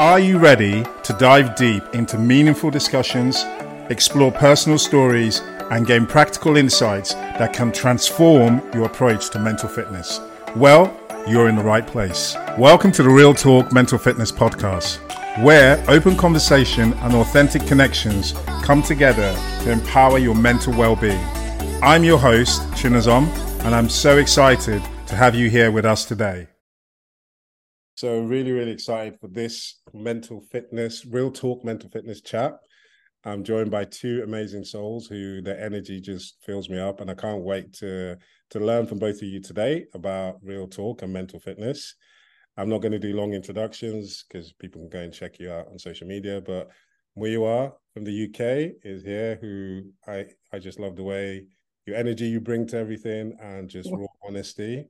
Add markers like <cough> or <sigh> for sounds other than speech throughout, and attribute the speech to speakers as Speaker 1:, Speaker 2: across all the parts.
Speaker 1: Are you ready to dive deep into meaningful discussions, explore personal stories, and gain practical insights that can transform your approach to mental fitness? Well, you're in the right place. Welcome to the Real Talk Mental Fitness Podcast, where open conversation and authentic connections come together to empower your mental well being. I'm your host, Chinazom, and I'm so excited to have you here with us today. So, really, really excited for this mental fitness, real talk mental fitness chat. I'm joined by two amazing souls who their energy just fills me up, and I can't wait to to learn from both of you today about real talk and mental fitness. I'm not going to do long introductions because people can go and check you out on social media, but Muyiwa from the UK is here, who I I just love the way your energy you bring to everything and just raw honesty.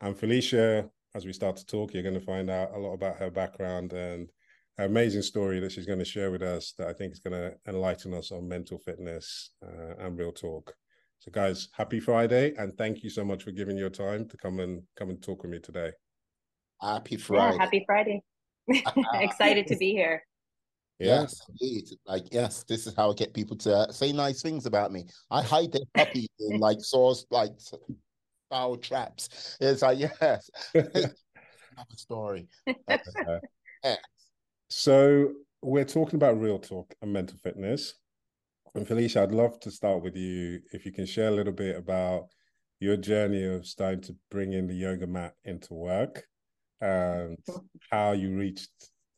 Speaker 1: And Felicia as we start to talk, you're going to find out a lot about her background and her amazing story that she's going to share with us that I think is going to enlighten us on mental fitness uh, and real talk. So, guys, happy Friday, and thank you so much for giving your time to come and come and talk with me today.
Speaker 2: Happy Friday!
Speaker 3: Yeah, happy Friday! <laughs> Excited to be here.
Speaker 2: Yes, indeed. Like, yes, this is how I get people to say nice things about me. I hide their puppies in like sauce, like foul traps. It's like, yes, <laughs> another story. <laughs>
Speaker 1: yeah. So we're talking about real talk and mental fitness. And Felicia, I'd love to start with you if you can share a little bit about your journey of starting to bring in the yoga mat into work and <laughs> how you reached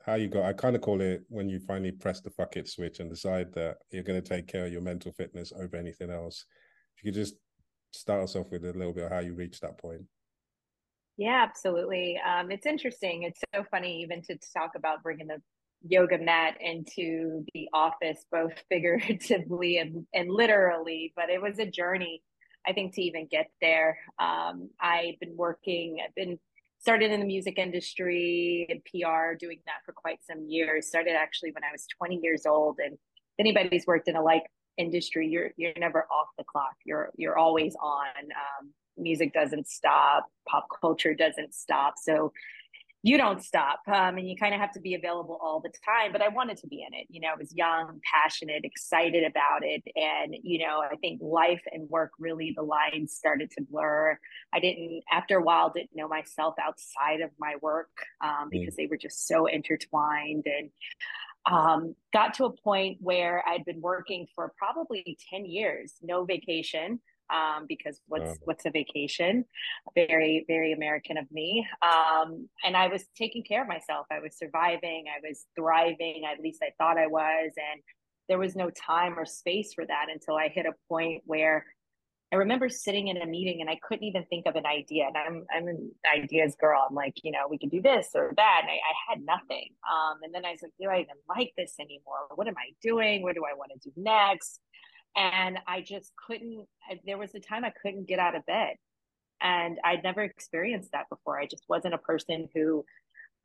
Speaker 1: how you got i kind of call it when you finally press the fuck it switch and decide that you're going to take care of your mental fitness over anything else if you could just start us off with a little bit of how you reached that point.
Speaker 3: Yeah, absolutely. Um, it's interesting. It's so funny even to talk about bringing the yoga mat into the office, both <laughs> figuratively and, and literally, but it was a journey, I think, to even get there. Um, I've been working, I've been started in the music industry and PR, doing that for quite some years. Started actually when I was 20 years old. And anybody's worked in a like industry you're you're never off the clock you're you're always on um, music doesn't stop pop culture doesn't stop so you don't stop um, and you kind of have to be available all the time but i wanted to be in it you know i was young passionate excited about it and you know i think life and work really the lines started to blur i didn't after a while didn't know myself outside of my work um, because mm. they were just so intertwined and um, got to a point where I'd been working for probably 10 years, no vacation. Um, because what's what's a vacation? Very very American of me. Um, and I was taking care of myself. I was surviving. I was thriving. At least I thought I was. And there was no time or space for that until I hit a point where I remember sitting in a meeting and I couldn't even think of an idea. And I'm I'm an ideas girl. I'm like, you know, we could do this or that. And I, I had nothing. Um, and then I was like, do I even like this anymore? What am I doing? What do I want to do next? And I just couldn't. There was a time I couldn't get out of bed, and I'd never experienced that before. I just wasn't a person who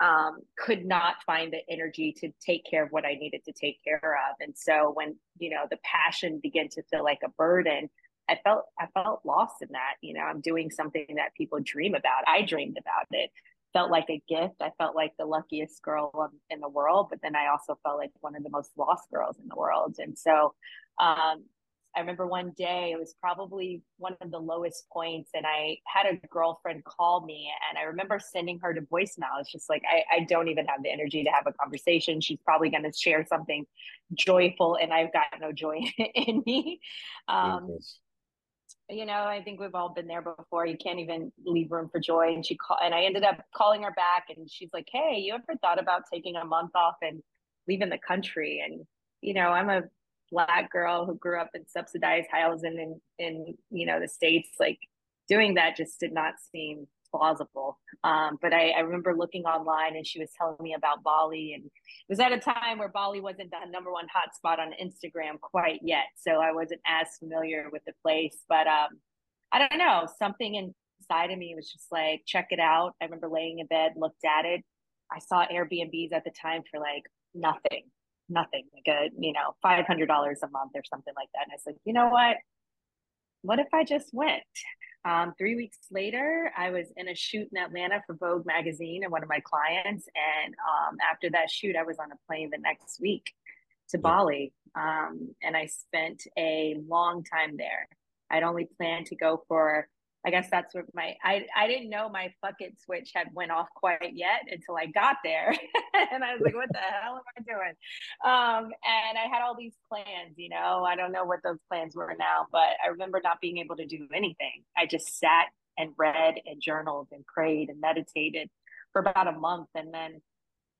Speaker 3: um, could not find the energy to take care of what I needed to take care of. And so when you know the passion began to feel like a burden I felt I felt lost in that. You know, I'm doing something that people dream about. I dreamed about it. Felt like a gift. I felt like the luckiest girl in the world, but then I also felt like one of the most lost girls in the world. And so, um, I remember one day it was probably one of the lowest points, and I had a girlfriend call me, and I remember sending her to voicemail. It's just like I, I don't even have the energy to have a conversation. She's probably going to share something joyful, and I've got no joy <laughs> in me. Um, you know, I think we've all been there before. You can't even leave room for joy. And she called, and I ended up calling her back, and she's like, "Hey, you ever thought about taking a month off and leaving the country?" And you know, I'm a black girl who grew up in subsidized housing in in you know the states. Like doing that just did not seem plausible. Um, but I, I, remember looking online and she was telling me about Bali, and it was at a time where Bali wasn't the number one hotspot on Instagram quite yet, so I wasn't as familiar with the place. But um, I don't know, something inside of me was just like, check it out. I remember laying in bed, looked at it. I saw Airbnbs at the time for like nothing, nothing, like a you know five hundred dollars a month or something like that. And I said, you know what? What if I just went? Um, three weeks later, I was in a shoot in Atlanta for Vogue magazine and one of my clients. And um, after that shoot, I was on a plane the next week to yeah. Bali. Um, and I spent a long time there. I'd only planned to go for I guess that's what my I I didn't know my fuck it switch had went off quite yet until I got there, <laughs> and I was like, "What the hell am I doing?" Um, and I had all these plans, you know. I don't know what those plans were now, but I remember not being able to do anything. I just sat and read and journaled and prayed and meditated for about a month, and then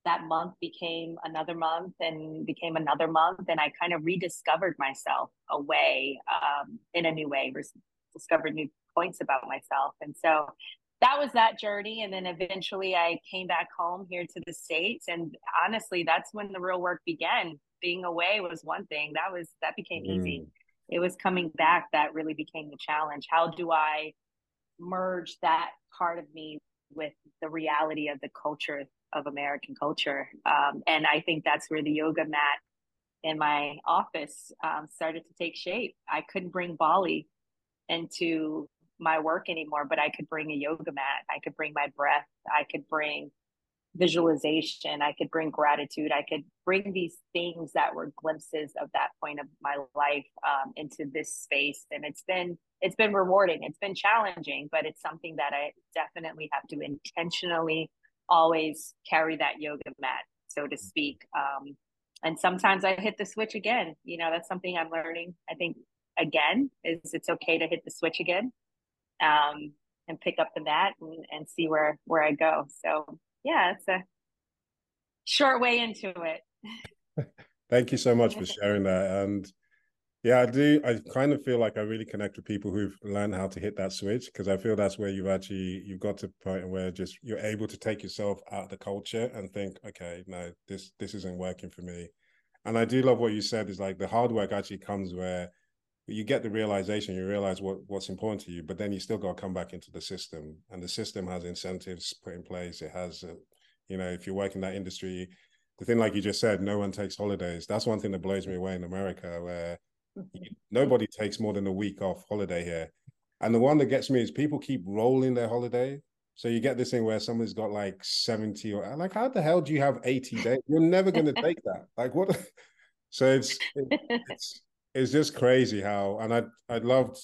Speaker 3: that month became another month and became another month, and I kind of rediscovered myself away um, in a new way, discovered new points about myself. And so that was that journey. And then eventually I came back home here to the States. And honestly, that's when the real work began. Being away was one thing. That was that became mm. easy. It was coming back that really became the challenge. How do I merge that part of me with the reality of the culture of American culture? Um, and I think that's where the yoga mat in my office um, started to take shape. I couldn't bring Bali into my work anymore, but I could bring a yoga mat. I could bring my breath. I could bring visualization. I could bring gratitude. I could bring these things that were glimpses of that point of my life um, into this space. And it's been, it's been rewarding. It's been challenging, but it's something that I definitely have to intentionally always carry that yoga mat, so to speak. Um, and sometimes I hit the switch again. You know, that's something I'm learning. I think again is it's okay to hit the switch again um, and pick up the mat and, and see where where I go. So yeah, it's a short way into it. <laughs>
Speaker 4: Thank you so much for <laughs> sharing that. And yeah, I do. I kind of feel like I really connect with people who've learned how to hit that switch because I feel that's where you've actually you've got to a point where just you're able to take yourself out of the culture and think, okay, no, this this isn't working for me. And I do love what you said is like the hard work actually comes where you get the realization, you realize what what's important to you, but then you still got to come back into the system, and the system has incentives put in place. It has, uh, you know, if you work in that industry, the thing like you just said, no one takes holidays. That's one thing that blows me away in America, where nobody takes more than a week off holiday here. And the one that gets me is people keep rolling their holiday. So you get this thing where someone's got like 70 or like, how the hell do you have 80 days? You're never going to take that. Like what? <laughs> So it's, it, it's, it's just crazy how, and I I loved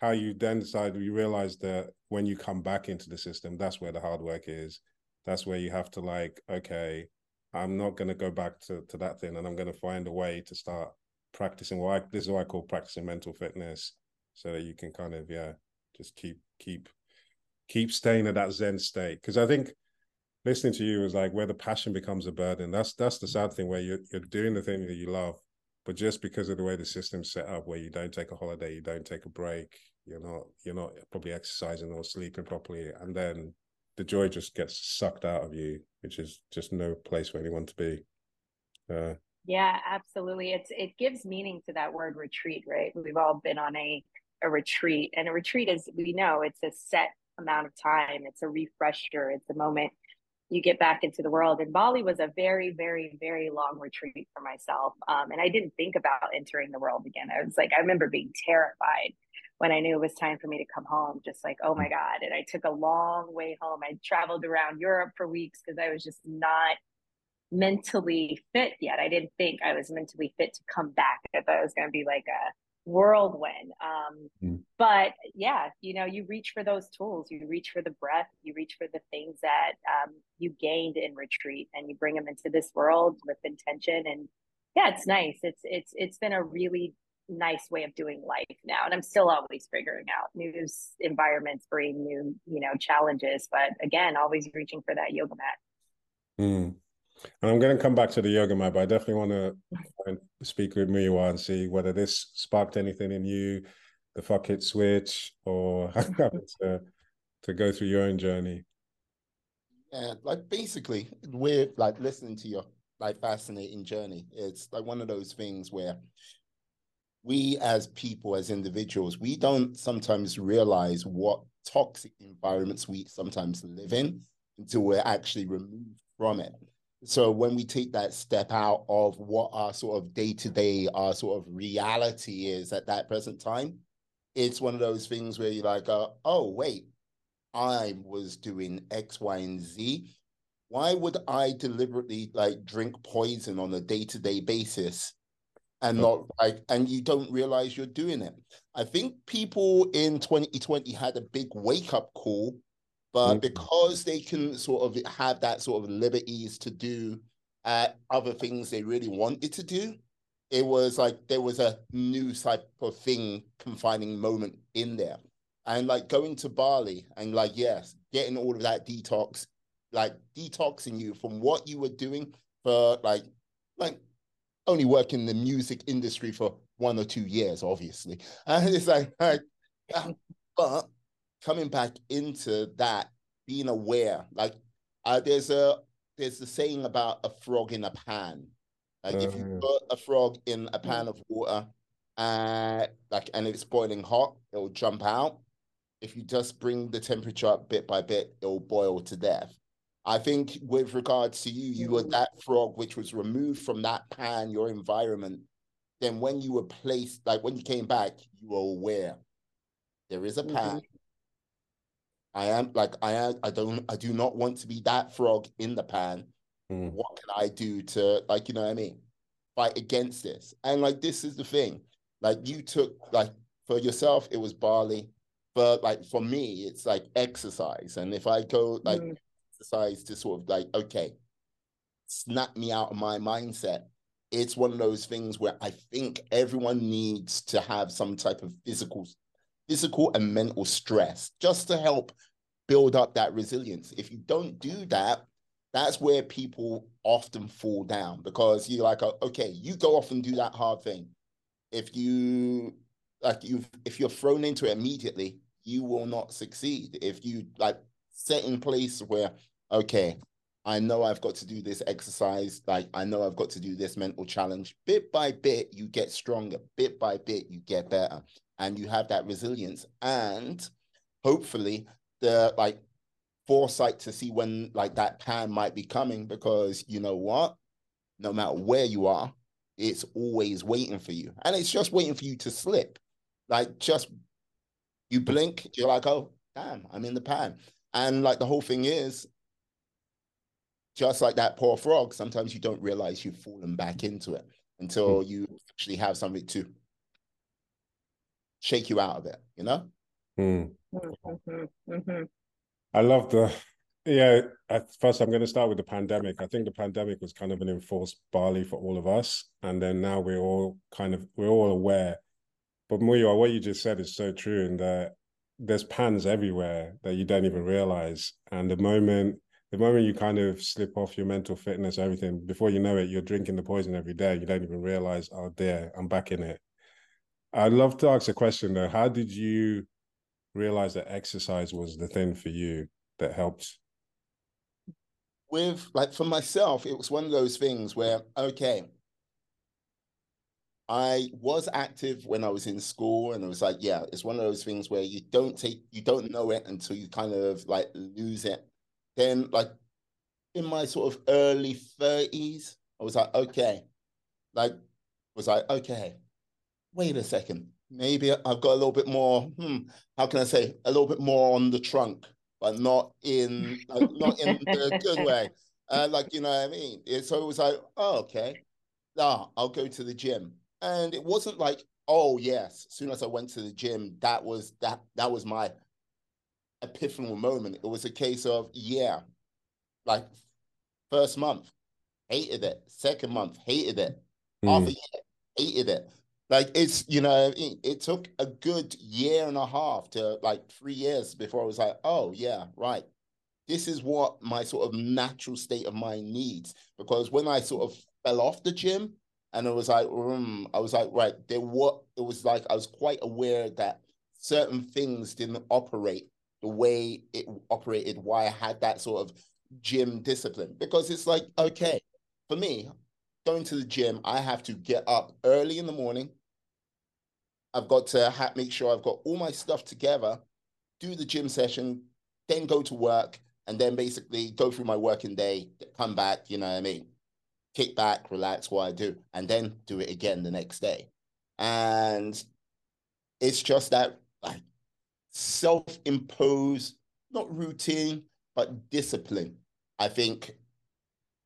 Speaker 4: how you then decided you realized that when you come back into the system, that's where the hard work is. That's where you have to like, okay, I'm not to go back to to that thing, and I'm to find a way to start practicing. What I, this is what I call practicing mental fitness, so that you can kind of yeah, just keep keep keep staying at that Zen state. Because I think listening to you is like where the passion becomes a burden. That's that's the sad thing where you're you're doing the thing that you love, but just because of the way the system's set up, where you don't take a holiday, you don't take a break, you're not you're not probably exercising or sleeping properly, and then the joy just gets sucked out of you, which is just no place for anyone to be.
Speaker 3: Uh, yeah, absolutely. It's it gives meaning to that word retreat, right? We've all been on a a retreat, and a retreat is we know it's a set amount of time. It's a refresher. It's a moment you get back into the world. And Bali was a very, very, very long retreat for myself. Um, and I didn't think about entering the world again. I was like, I remember being terrified when I knew it was time for me to come home, just like, oh my God. And I took a long way home. I traveled around Europe for weeks because I was just not mentally fit yet. I didn't think I was mentally fit to come back. I thought it was going to be like a whirlwind. Um, mm. But yeah, you know, you reach for those tools, you reach for the breath, you reach for the things that um, you gained in retreat, and you bring them into this world with intention. And yeah, it's nice. It's it's it's been a really nice way of doing life now, and I'm still always figuring out new environments bring new you know challenges. But again, always reaching for that yoga mat.
Speaker 4: Mm. And I'm going to come back to the yoga mat, but I definitely want to speak with Muyiwa and see whether this sparked anything in you, the fuck it switch, or <laughs> to to go through your own journey.
Speaker 2: Yeah, like basically, we're like listening to your like fascinating journey. It's like one of those things where we as people, as individuals, we don't sometimes realize what toxic environments we sometimes live in until we're actually removed from it. So when we take that step out of what our sort of day to day, our sort of reality is at that present time, it's one of those things where you're like, uh, oh, wait, I was doing X, Y, and Z. Why would I deliberately like drink poison on a day to day basis and not like, and you don't realize you're doing it? I think people in 2020 had a big wake up call, but mm-hmm. because they can sort of have that sort of liberties to do uh, other things they really wanted to do, it was like there was a new type of thing confining moment in there and like going to bali and like yes getting all of that detox like detoxing you from what you were doing for like like only working in the music industry for one or two years obviously <laughs> and it's like, like but coming back into that being aware like uh, there's a there's a saying about a frog in a pan like uh, if you uh. put a frog in a pan of water, uh, like and it's boiling hot, it'll jump out. If you just bring the temperature up bit by bit, it'll boil to death. I think with regards to you, you were that frog which was removed from that pan, your environment. Then when you were placed, like when you came back, you were aware there is a pan. Mm-hmm. I am like I am. I don't. I do not want to be that frog in the pan. Mm. What can I do to like, you know what I mean? Fight against this. And like this is the thing. Like you took like for yourself, it was Bali. But like for me, it's like exercise. And if I go like mm. exercise to sort of like, okay, snap me out of my mindset, it's one of those things where I think everyone needs to have some type of physical, physical and mental stress just to help build up that resilience. If you don't do that, that's where people often fall down because you're like, oh, okay, you go off and do that hard thing. If you like you if you're thrown into it immediately, you will not succeed. If you like set in place where, okay, I know I've got to do this exercise, like I know I've got to do this mental challenge. Bit by bit, you get stronger. Bit by bit, you get better. And you have that resilience. And hopefully the like foresight to see when like that pan might be coming because you know what no matter where you are it's always waiting for you and it's just waiting for you to slip like just you blink you're like oh damn i'm in the pan and like the whole thing is just like that poor frog sometimes you don't realize you've fallen back into it until mm. you actually have something to shake you out of it you know
Speaker 1: mm. mm-hmm. Mm-hmm. I love the yeah. At first, I'm going to start with the pandemic. I think the pandemic was kind of an enforced Bali for all of us, and then now we're all kind of we're all aware. But Muyiwa, what you just said is so true, in that there's pans everywhere that you don't even realize, and the moment the moment you kind of slip off your mental fitness, everything before you know it, you're drinking the poison every day. You don't even realize, oh dear, I'm back in it. I'd love to ask a question though. How did you realize that exercise was the thing for you that helped?
Speaker 2: With like for myself, it was one of those things where, okay, I was active when I was in school, and it was like, yeah, it's one of those things where you don't take, you don't know it until you kind of like lose it. Then, like in my sort of early 30s, I was like, okay, like, was like, okay, wait a second, maybe I've got a little bit more. Hmm, how can I say a little bit more on the trunk, but not in like, not in the good <laughs> way. Uh, like you know what I mean. It, so it was like, oh, okay, ah, I'll go to the gym, and it wasn't like, oh yes. As soon as I went to the gym, that was that that was my epiphanal moment. It was a case of yeah, like first month, hated it. Second month, hated it. Mm. Half a year, hated it like it's you know it, it, took a good year and a half to like three years before I was like, oh yeah, right. This is what my sort of natural state of mind needs. Because when I sort of fell off the gym and it was like, mm, I was like, right, there what it was like I was quite aware that certain things didn't operate the way it operated, why I had that sort of gym discipline. Because it's like, okay, for me, going to the gym, I have to get up early in the morning, I've got to ha- make sure I've got all my stuff together, do the gym session, then go to work, and then basically go through my working day, come back, you know what I mean? Kick back, relax what I do, and then do it again the next day. And it's just that like self-imposed, not routine, but discipline. I think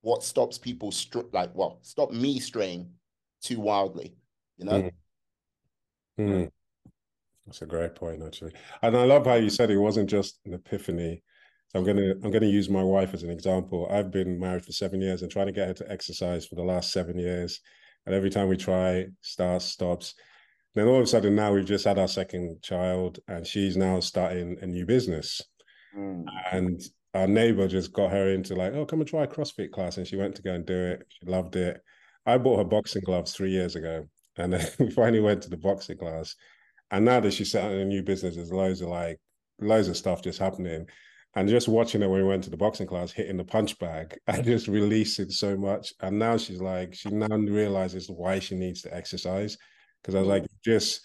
Speaker 2: what stops people str- like well, stop me straying too wildly, you know.
Speaker 4: Mm. Mm. That's a great point, actually, and I love how you said it wasn't just an epiphany. So I'm gonna I'm gonna use my wife as an example. I've been married for seven years and trying to get her to exercise for the last seven years, and every time we try, starts stops. Then all of a sudden now we've just had our second child, and she's now starting a new business, mm. and our neighbor just got her into like, oh, come and try a CrossFit class, and she went to go and do it. She loved it. I bought her boxing gloves three years ago, and then <laughs> we finally went to the boxing class and now that she's set a new business, there's loads of like loads of stuff just happening. And just watching her when we went to the boxing class, hitting the punch bag, <laughs> I just released it so much. And now she's like, she now realizes why she needs to exercise. Because I was like, just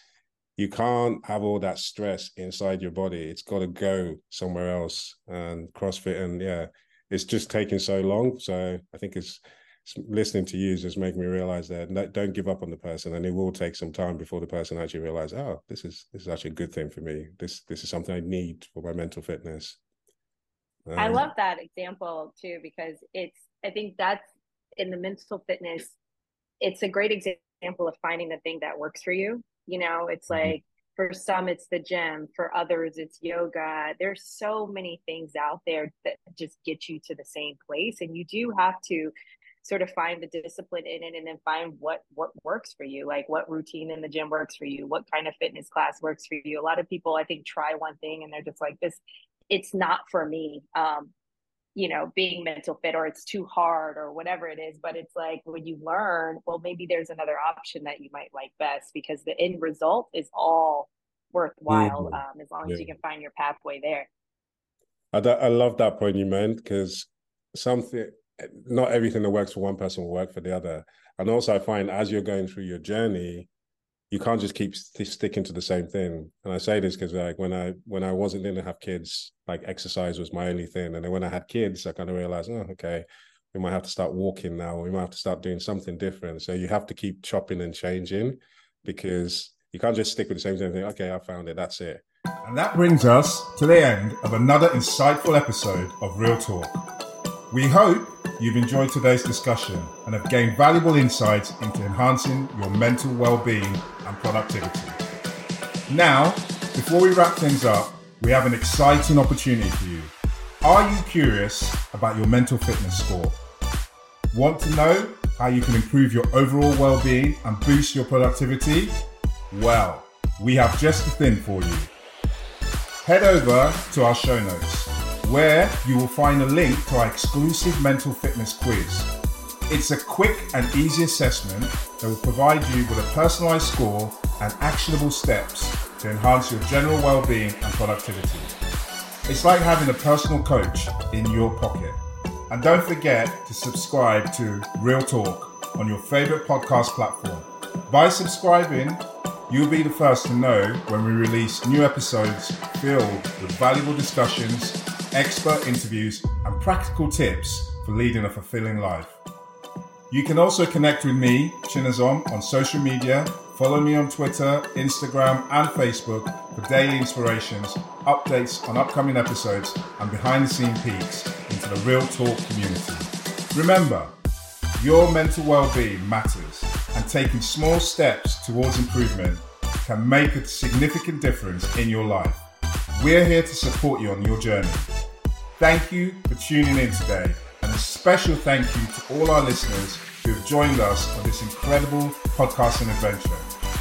Speaker 4: you can't have all that stress inside your body. It's got to go somewhere else. And CrossFit, and yeah, it's just taking so long. So I think it's listening to you just making me realize that don't give up on the person and it will take some time before the person actually realize oh this is this is actually a good thing for me this this is something i need for my mental fitness
Speaker 3: um, i love that example too because it's i think that's in the mental fitness it's a great example of finding the thing that works for you you know it's mm-hmm. like for some it's the gym for others it's yoga. There's so many things out there that just get you to the same place and you do have to sort of find the discipline in it and then find what what works for you like what routine in the gym works for you what kind of fitness class works for you. A lot of people i think try one thing and they're just like this it's not for me. Um you know being mental fit or it's too hard or whatever it is but it's like when you learn well maybe there's another option that you might like best because the end result is all worthwhile mm-hmm. um, as long yeah. as you can find your pathway there
Speaker 4: I, I love that point you meant because something not everything that works for one person will work for the other. And also, I find as you're going through your journey, you can't just keep st- sticking to the same thing. And I say this because like when I when I wasn't going to have kids, like exercise was my only thing. And then when I had kids, I kind of realized, oh, okay, we might have to start walking now. We might have to start doing something different. So you have to keep chopping and changing because you can't just stick with the same thing. okay, I found it. That's it.
Speaker 1: And that brings us to the end of another insightful episode of Real Talk. We hope you've enjoyed today's discussion and have gained valuable insights into enhancing your mental well-being and productivity. Now, before we wrap things up, we have an exciting opportunity for you. Are you curious about your mental fitness score? Want to know how you can improve your overall well-being and boost your productivity? Well, we have just the thing for you. Head over to our show notes where you will find a link to our exclusive mental fitness quiz. It's a quick and easy assessment that will provide you with a personalized score and actionable steps to enhance your general well-being and productivity. It's like having a personal coach in your pocket. And don't forget to subscribe to Real Talk on your favorite podcast platform. By subscribing, you'll be the first to know when we release new episodes filled with valuable discussions expert interviews, and practical tips for leading a fulfilling life. You can also connect with me, Chinazom, on social media. Follow me on Twitter, Instagram, and Facebook for daily inspirations, updates on upcoming episodes, and behind the scene peeks into the Real Talk community. Remember, your mental well being matters, and taking small steps towards improvement can make a significant difference in your life. We're here to support you on your journey. Thank you for tuning in today, special thank you to all our listeners who have joined us on this incredible podcasting adventure.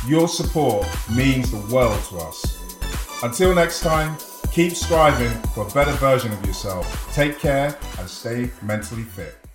Speaker 1: Your support means the world to us. Until next time, keep striving for a better version of yourself. Take care and stay mentally fit.